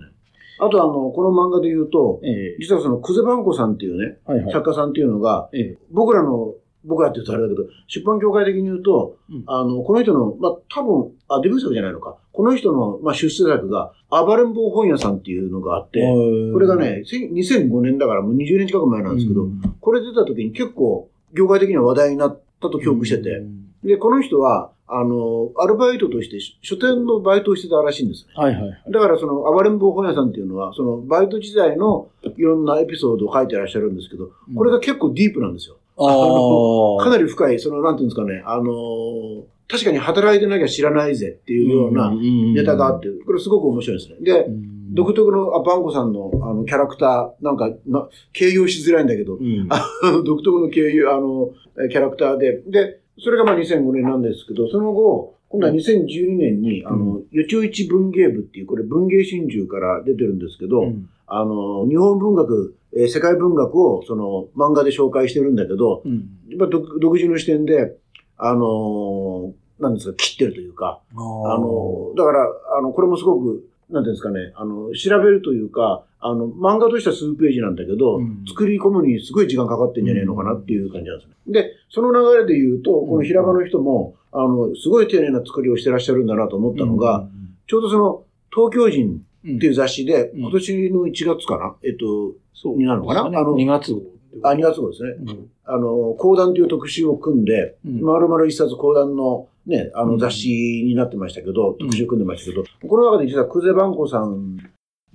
あとあの、この漫画で言うと、ええ実はその、クゼバンコさんっていうね、はいはい。作家さんっていうのが、ええ僕らの、僕らって言うとあれだけど、出版協会的に言うと、うんあの、この人の、まあ、多分、あ、デビュー作じゃないのか。この人の、まあ、出世作が、暴れん坊本屋さんっていうのがあって、ここれがね、せん2005年だからもう20年近く前なんですけど、これ出た時に結構、業界的には話題になったと記憶してて、で、この人は、あの、アルバイトとして書店のバイトをしてたらしいんですね。はいはいはい。だからその、暴れん坊本屋さんっていうのは、その、バイト時代のいろんなエピソードを書いてらっしゃるんですけど、これが結構ディープなんですよ。かなり深い、その、なんていうんですかね、あのー確かに働いてなきゃ知らないぜっていうようなネタがあって、これすごく面白いですね。で、うん、独特の、あ、バンコさんの、あの、キャラクター、なんか、な、形容しづらいんだけど、うん。*laughs* 独特の経由、あの、えキャラクターで、で、それがまあ2005年なんですけど、その後、今度は2012年に、あの、よちょいち文芸部っていう、これ文芸春秋から出てるんですけど、うん。あの、日本文学、えー世界文学を、その、漫画で紹介してるんだけど、うん。やっぱ独独自の視点で、あのーなんですか、切ってるというか、ああの、だから、あの、これもすごく、なんていうんですかね、あの、調べるというか、あの、漫画としては数ページなんだけど、うん。作り込むにすごい時間かかってんじゃねえのかなっていう感じなんですね。で、その流れで言うと、この平場の人も、あの、すごい丁寧な作りをしてらっしゃるんだなと思ったのが、、ちょうどその、東京人うんっていう雑誌で、うん。今年の1月かな、えっと、そう。になるのかな？あの2月号。あ、2月号ですね。うん。あの、講談という特集を組んで、うん。まるまる一冊講談のね、あうん。の雑誌になってましたけど、うん。特集組んでましたけど、この中で実はクゼバンコさん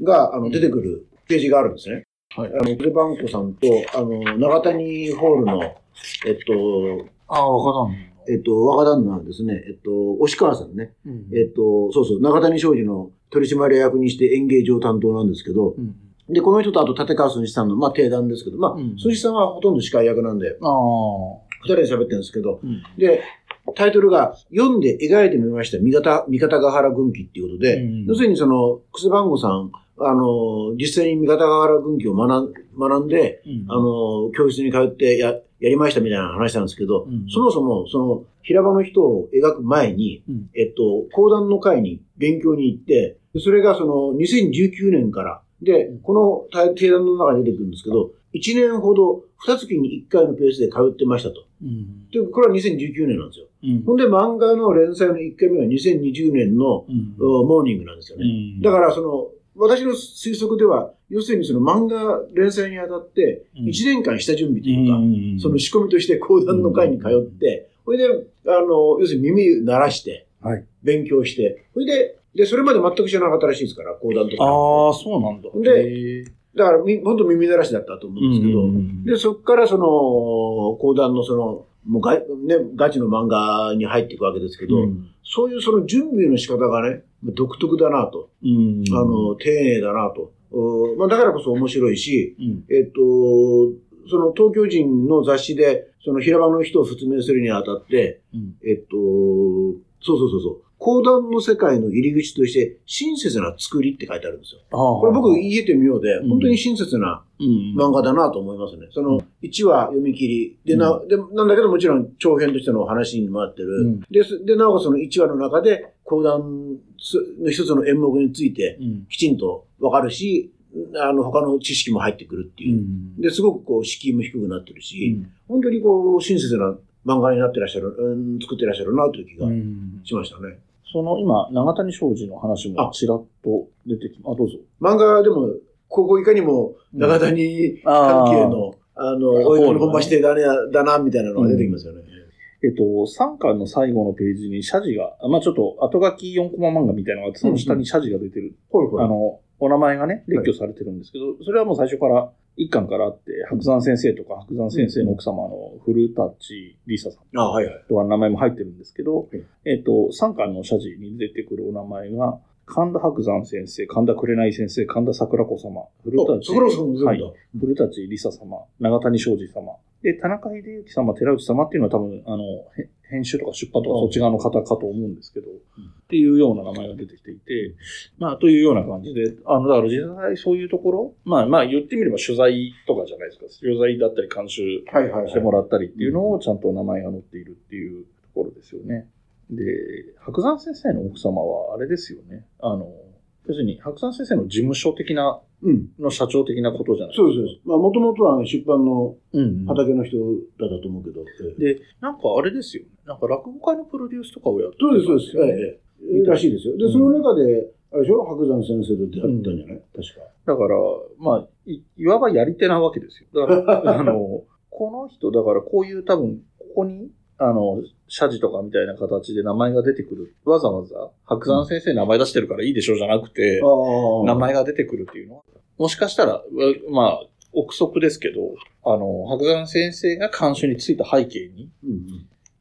があの出てくるページがあるんですね。はい。あのクゼバンコさんと、あの、長谷ホールの、えっと、ああ、わからん。えっと、若旦那ですね、えっと、押川さんね、うん。えっと、そうそう、長谷商事の取締役にして演芸場担当なんですけど、うん。で、この人とあと立川寸志さんの、まあ、定談ですけど、まあ、うん。寸志さんはほとんど司会役なんで、ああ。二人で喋ってるんですけど、うん。で、タイトルが、読んで描いてみました、三方、三方ヶ原軍記っていうことで、うん。要するにその、クスバンゴさん、あの、実際に三方ヶ原軍記を学ん学んで、うん。あの、教室に通ってや、やりましたみたいな話なんですけど、うん。そもそも、その、平場の人を描く前に、うん。えっと、講談の会に勉強に行って、でそれがその、2019年から、で、この定談の中に出てくるんですけど、1年ほど、2月に1回のペースで通ってましたと。うん。で、これは2019年なんですよ。うん。ほんで、漫画の連載の1回目は2020年の、うん。おモーニングなんですよね。うん。だから、その、私の推測では、要するにその漫画連載にあたって、うん。1年間下準備というか、うんその仕込みとして講談の会に通って、それで、あの、要するに耳鳴らして、はい。勉強して、それで、で、それまで全く知らなかったらしいですから、講談とか。ああ、そうなんだ。でだから、み本当耳鳴らしだったと思うんですけど、うんで、そこからその、講談のその、もうが、ね、ガチの漫画に入っていくわけですけど、うん。そういうその準備の仕方がね、独特だなと、うん。あの、丁寧だなと。うんまあ、だからこそ面白いし、うん。えっと、その東京人の雑誌で、その平場の人を説明するにあたって、うん。えっと、そうそうそうそう、講談の世界の入り口として、親切な作りって書いてあるんですよ。あこれ僕言えてみようで、うん本当に親切なうん漫画だなと思いますね。その、1話読み切り。で、な、で、なんだけどもちろん長編としての話に回ってる。うんですで、なおかつその1話の中で講談の一つの演目についてうんきちんとわかるし、あの、他の知識も入ってくるっていう。んで、すごくこう、敷居も低くなってるし、本当にこう、親切な漫画になってらっしゃる、うん、作ってらっしゃるなという気がうん。しましたね。その今、長谷庄司の話もちらっと出てきあ、どうぞ。漫画でも、ここいかにも長谷関係の、あの、おいの本場してだね、だな、みたいなのが出てきますよね。えっと、3巻の最後のページに謝辞が、まあちょっと後書き4コマ漫画みたいなのがその下に謝辞が出てる。ほいほい。あの、お名前がね、列挙されてるんですけど、それはもう最初から、一巻からあって、白山先生とか、白山先生の奥様の古舘りささん。とか名前も入ってるんですけどはい、えっと、3巻の謝辞に出てくるお名前が、神田白山先生、神田紅先生、神田桜子様、古あ、舘、そこらそこ全部だ。はい古舘りさ様、長谷庄司様、で、田中秀之様、寺内様っていうのは多分、あの、へ編集とか出版とかそっち側の方かと思うんですけど、っていうような名前が出てきていて、まあ、というような感じで、あの、だから実際そういうところ、まあまあ言ってみれば取材とかじゃないですか。取材だったり監修はいはいはい。してもらったりっていうのをちゃんと名前が載っているっていうところですよね。で、白山先生の奥様はあれですよね。あの、要するに白山先生の事務所的な、うん。の社長的なことじゃないそうですそうです。まあ、もともとは出版のうん、畑の人だったと思うけど。ええで、なんかあれですよね。なんか落語会のプロデュースとかをやってそうです、そうです。ええええらしいですよ。で、その中で、あれでしょ？白山先生と出会ったんじゃない？確か。だから、まあい、いわばやり手なわけですよ。だから、*laughs* あの、この人、だからこういう多分、ここに、あの、謝辞とかみたいな形で名前が出てくる。わざわざ、白山先生名前出してるからいいでしょうじゃなくて。名前が出てくるっていうのは、もしかしたら、うまあ、憶測ですけど、あの、白山先生が監修についた背景に。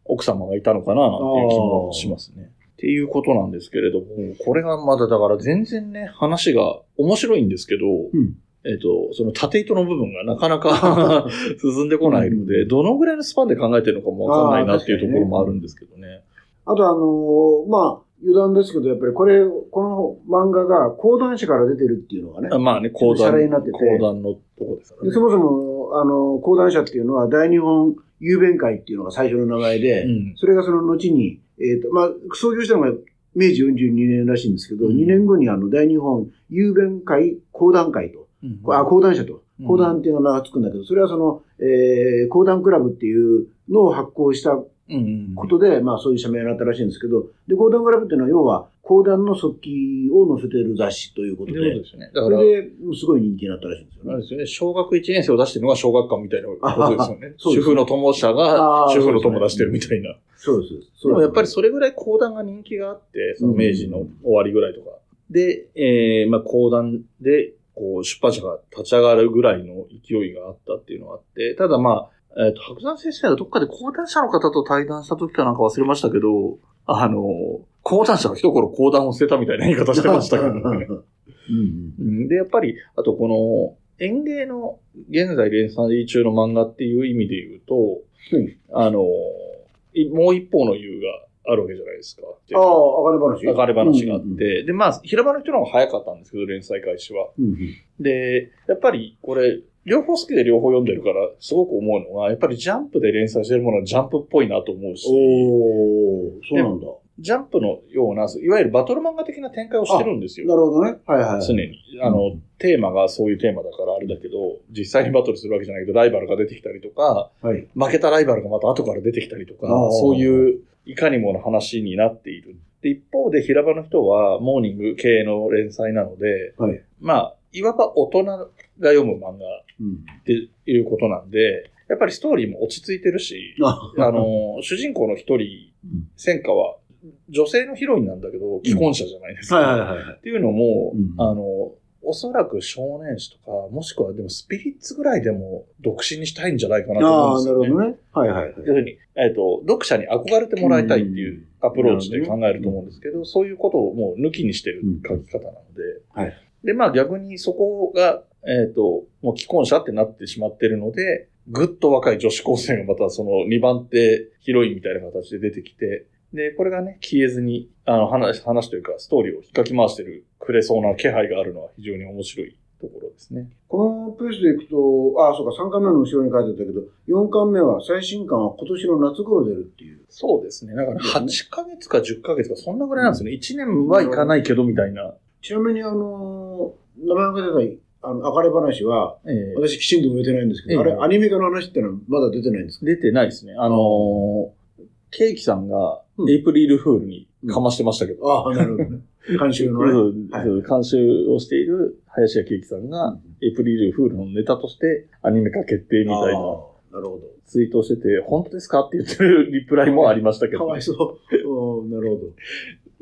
奥様がいたのかななんていう気もしますね。っていうことなんですけれども、これがまだだから全然ね、話が面白いんですけど、うんえっ、と、その縦糸の部分がなかなか *laughs* 進んでこないので、どのぐらいのスパンで考えてるのかもわかんないなっていうところもあるんですけどね。あとあのーまあ、余談ですけど、やっぱりこれ、この漫画が講談社から出てるっていうのがね。あまあね、講談、レになってて講談のとこですからね。でそもそも、あの、講談社っていうのは大日本雄弁会っていうのが最初の名前で、うんそれがその後に、えっ、と、まあ、創業したのが明治42年らしいんですけど、うん2年後にあの大日本雄弁会講談会と、うんあ、講談社とうん、講談っていうのが名がつくんだけど、それはその、えー、講談クラブっていうのを発行したことで、まあそういう社名になったらしいんですけど、で、講談クラブっていうのは要は講談の速記を載せている雑誌ということで、そうですよね。だから、それですごい人気になったらしいんですよね。ですよね、小学1年生を出してるのが小学館みたいなことですよね。主婦の友社あがー主婦の友出してるみたいな。そうです。でもやっぱりそそれぐらい講談が人気があって、その明治の終わりぐらいとか。で、えー、まあ講談で、こう出版社が立ち上がるぐらいの勢いがあったっていうのがあって、ただまあ、えっ、と、白山先生がどっかで講談社の方と対談した時かなんか忘れましたけど、あの、講談社が一頃講談を捨てたみたいな言い方してましたけどね。うんうんで、やっぱり、あとこの、園芸の現在連載中の漫画っていう意味で言うと、うん。あの、いもう一方の優があるわけじゃないですか。ああ、あがれ話？流れ話があって、うんで、まあ、平場の人の方が早かったんですけど、連載開始は。うんうんで、やっぱりこれ、両方好きで両方読んでるから、すごく思うのが、やっぱりジャンプで連載してるものはジャンプっぽいなと思うし、おー、そうなんだ。ジャンプのような、いわゆるバトル漫画的な展開をしてるんですよ。なるほどね。はいはい。常に。あの、うんテーマがそういうテーマだからあれだけど、実際にバトルするわけじゃないけど、ライバルが出てきたりとか、はい。負けたライバルがまた後から出てきたりとかそういういかにもの話になっている。で、一方で平場の人はモーニング系の連載なので、はい。まあ、いわば大人が読む漫画っうん。ていうことなんで、やっぱりストーリーも落ち着いてるし、ああの、主人公の一人、うん戦火は女性のヒロインなんだけど、既婚者じゃないですか。っていうのも、うんあの、おそらく少年誌とか、もしくはでもスピリッツぐらいでも独身にしたいんじゃないかなとああ、思うんですよね。なるほどね。はいはいはい。要するに、えっ、と、読者に憧れてもらいたいっていうアプローチで考えると思うんですけど、そういうことをもう抜きにしてる書き方なので、はいで、まあ逆にそこが、えっ、と、もう既婚者ってなってしまってるので、ぐっと若い女子高生がまたその2番手ヒロインみたいな形で出てきて、で、これがね、消えずに、あの、話、話というか、ストーリーを引っかき回してる、くれそうな気配があるのは非常に面白いところですね。このペースでいくと、ああ、そうか、3巻目の後ろに書いてあったけど、4巻目は最新巻は今年の夏頃出るっていう。そうですね。だからですね8ヶ月か10ヶ月か、そんなぐらいなんですよね。1年はいかないけど、みたいな。ちなみに、あのー、名前が出た、あの、あかれ話は、ええ私きちんと覚えてないんですけど、あええれ、アニメ化の話ってのはまだ出てないんですか？出てないですね。あのー、ケーキさんがうんエイプリルフールにかましてましたけど。ああ、なるほどね。監修のね。そう監修をしている林家ケーキさんが、エイプリルフールのネタとしてアニメ化決定みたいなああなるほツイートをしてて、本当ですかって言ってるリプライもありましたけど。かどわい。そう。うんなるほど。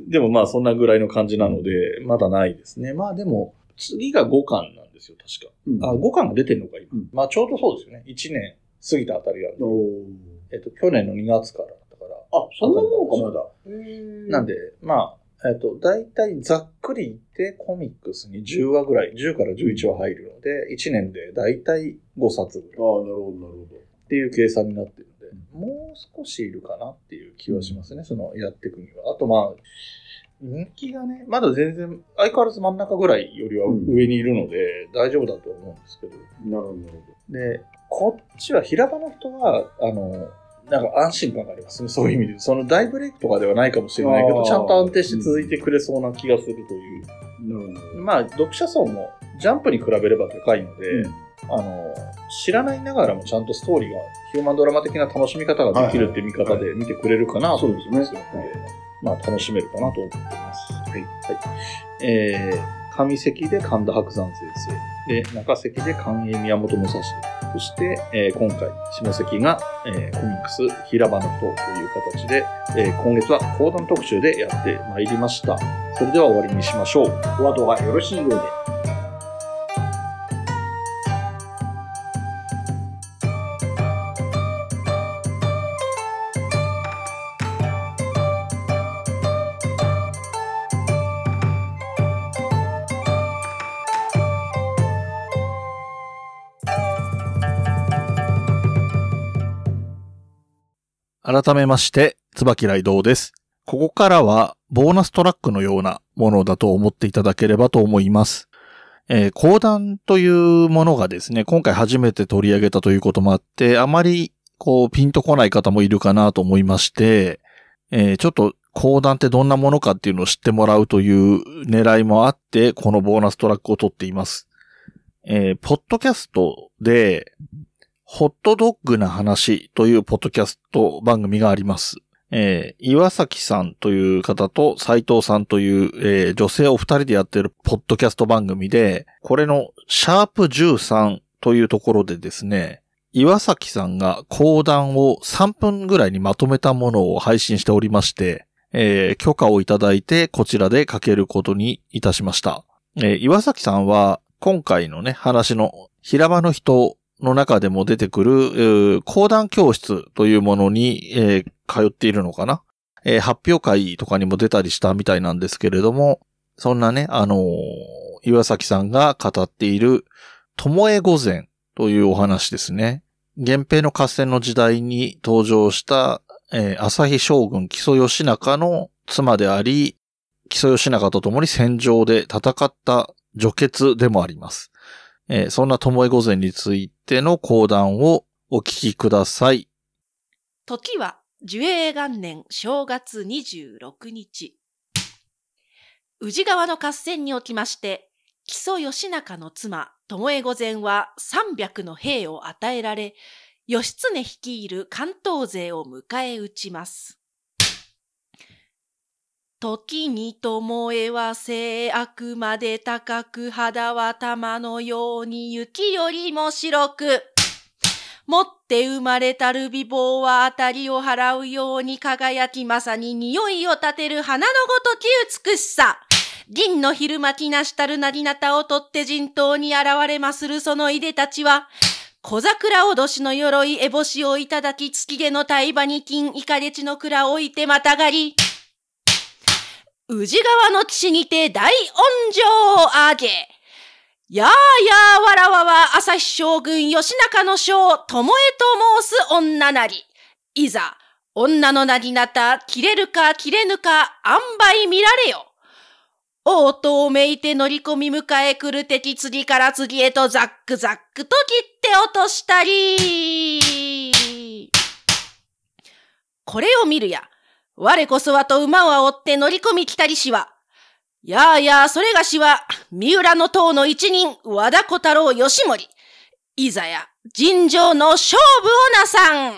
でもまあそんなぐらいの感じなので、まだないですね。まあでも、次が5巻なんですよ、確か。うんあ、5巻が出てるのか、今。うんまあちょうどそうですよね。1年過ぎたあたりなんで。おーえっと、去年の2月から。あ、そんなもんか、まだ。なんで、まあ、えっと、大体ざっくり言ってコミックスに10話ぐらい、10から11話入るので、1年で大体5冊ぐらいああ、なるほど、なるほど。っていう計算になってるので、もう少しいるかなっていう気はしますね、そのやっていくには。あとまあ、人気がね、まだ全然、相変わらず真ん中ぐらいよりは上にいるので、大丈夫だと思うんですけど。なるほど、で、こっちは平場の人は、あの、なんか安心感がありますね、そういう意味で。その大ブレイクとかではないかもしれないけど、ちゃんと安定して続いてくれそうな気がするという。ほど。なるほど。まあ、読者層もジャンプに比べれば高いので、うんあの、知らないながらもちゃんとストーリーが、ヒューマンドラマ的な楽しみ方ができるって見方で見てくれるかなとそう思いますですねので、まあ、楽しめるかなと思っています。はい。はい。えー、上関で神田伯山先生、で、中関で関英宮本武蔵、そして、えー今回、下関が、えーコミックス平場の人という形で、えー今月は講談特集でやってまいりました。それでは終わりにしましょう。お後がよろしいようで。改めまして、椿雷道です。ここからは、ボーナストラックのようなものだと思っていただければと思います。えー講談というものがですね、今回初めて取り上げたということもあって、あまり、こう、ピンとこない方もいるかなと思いまして、えーちょっと、講談ってどんなものかっていうのを知ってもらうという狙いもあって、このボーナストラックを取っています。えーポッドキャストで、ホットドッグな話というポッドキャスト番組があります。えー岩崎さんという方と斉藤さんという、えー女性お二人でやってるポッドキャスト番組で、これのシャープ13というところでですね、岩崎さんが講談を3分ぐらいにまとめたものを配信しておりまして、えー許可をいただいてこちらでかけることにいたしました。えー岩崎さんは今回のね、話の平場の人の中でも出てくる、講談教室というものに、えー通っているのかな、えー発表会とかにも出たりしたみたいなんですけれども、そんなね、あのー岩崎さんが語っている、巴御前というお話ですね。源平の合戦の時代に登場した、えー朝日将軍木曽義仲の妻であり、木曽義仲と共に戦場で戦った女傑でもあります。えーそんな巴御前についての講談をお聞きください。時は寿永元年正月26日。宇治川の合戦におきまして、木曽義仲の妻、巴御前は300の兵を与えられ、義経率いる関東勢を迎え撃ちます。時に巴は性悪まで高く肌は玉のように雪よりも白く、持って生まれたる美貌は当たりを払うように輝きまさに匂いを立てる花のごとき美しさ。銀の昼巻きなしたるなりなたを取って陣頭に現れまするそのいでたちは、小桜おどしの鎧烏帽子をいただき月毛の大場に金イカレチの蔵を置いてまたがり、宇治川の岸にて大恩情をあげ、やあやあわらわは朝日将軍義仲の将、巴と申す女なり。いざ、女のなぎなた、切れるか切れぬか、塩梅見られよ。王とめいて乗り込み迎え来る敵次から次へとザックザックと切って落としたり。これを見るや、我こそはと馬を煽って乗り込み来たりしは、やあやあ、それがしは、三浦の塔の一人、和田小太郎義盛。いざや、尋常の勝負をなさん。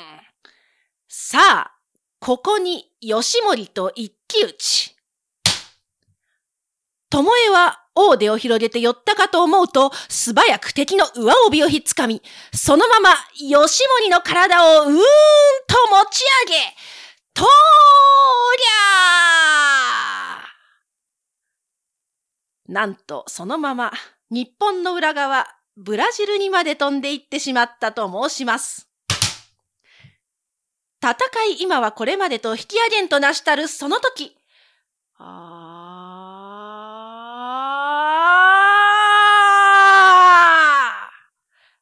さあ、ここに義盛と一騎打ち。巴は大手を広げて寄ったかと思うと、素早く敵の上帯をひっつかみ、そのまま義盛の体をうーんと持ち上げ、とーりゃーなんとそのまま日本の裏側、ブラジルにまで飛んでいってしまったと申します。戦い今はこれまでと引き上げんとなしたるその時。あ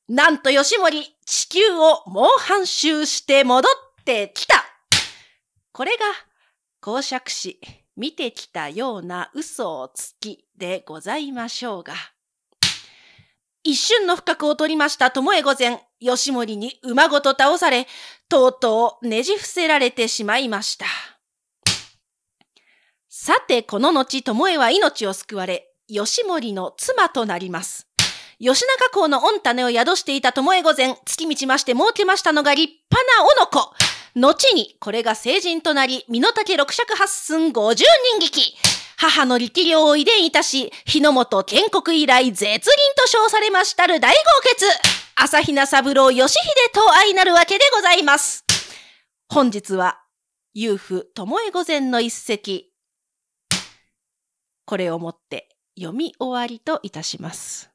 なんと吉森、地球を猛反周して戻ってきた。これが、公爵士、見てきたような嘘をつきでございましょうが。一瞬の不覚を取りました巴御前、吉森に馬ごと倒され、とうとうねじ伏せられてしまいました。さて、この後、巴は命を救われ、吉森の妻となります。吉永公の御種を宿していた巴御前、月道まして設けましたのが立派なおの子。後に、これが成人となり、身の丈六尺八寸五十人撃。母の力量を遺伝いたし、日の本建国以来絶倫と称されましたる大豪傑。朝比奈三郎義秀と相なるわけでございます。本日は、遊夫巴御前の一席。これをもって読み終わりといたします。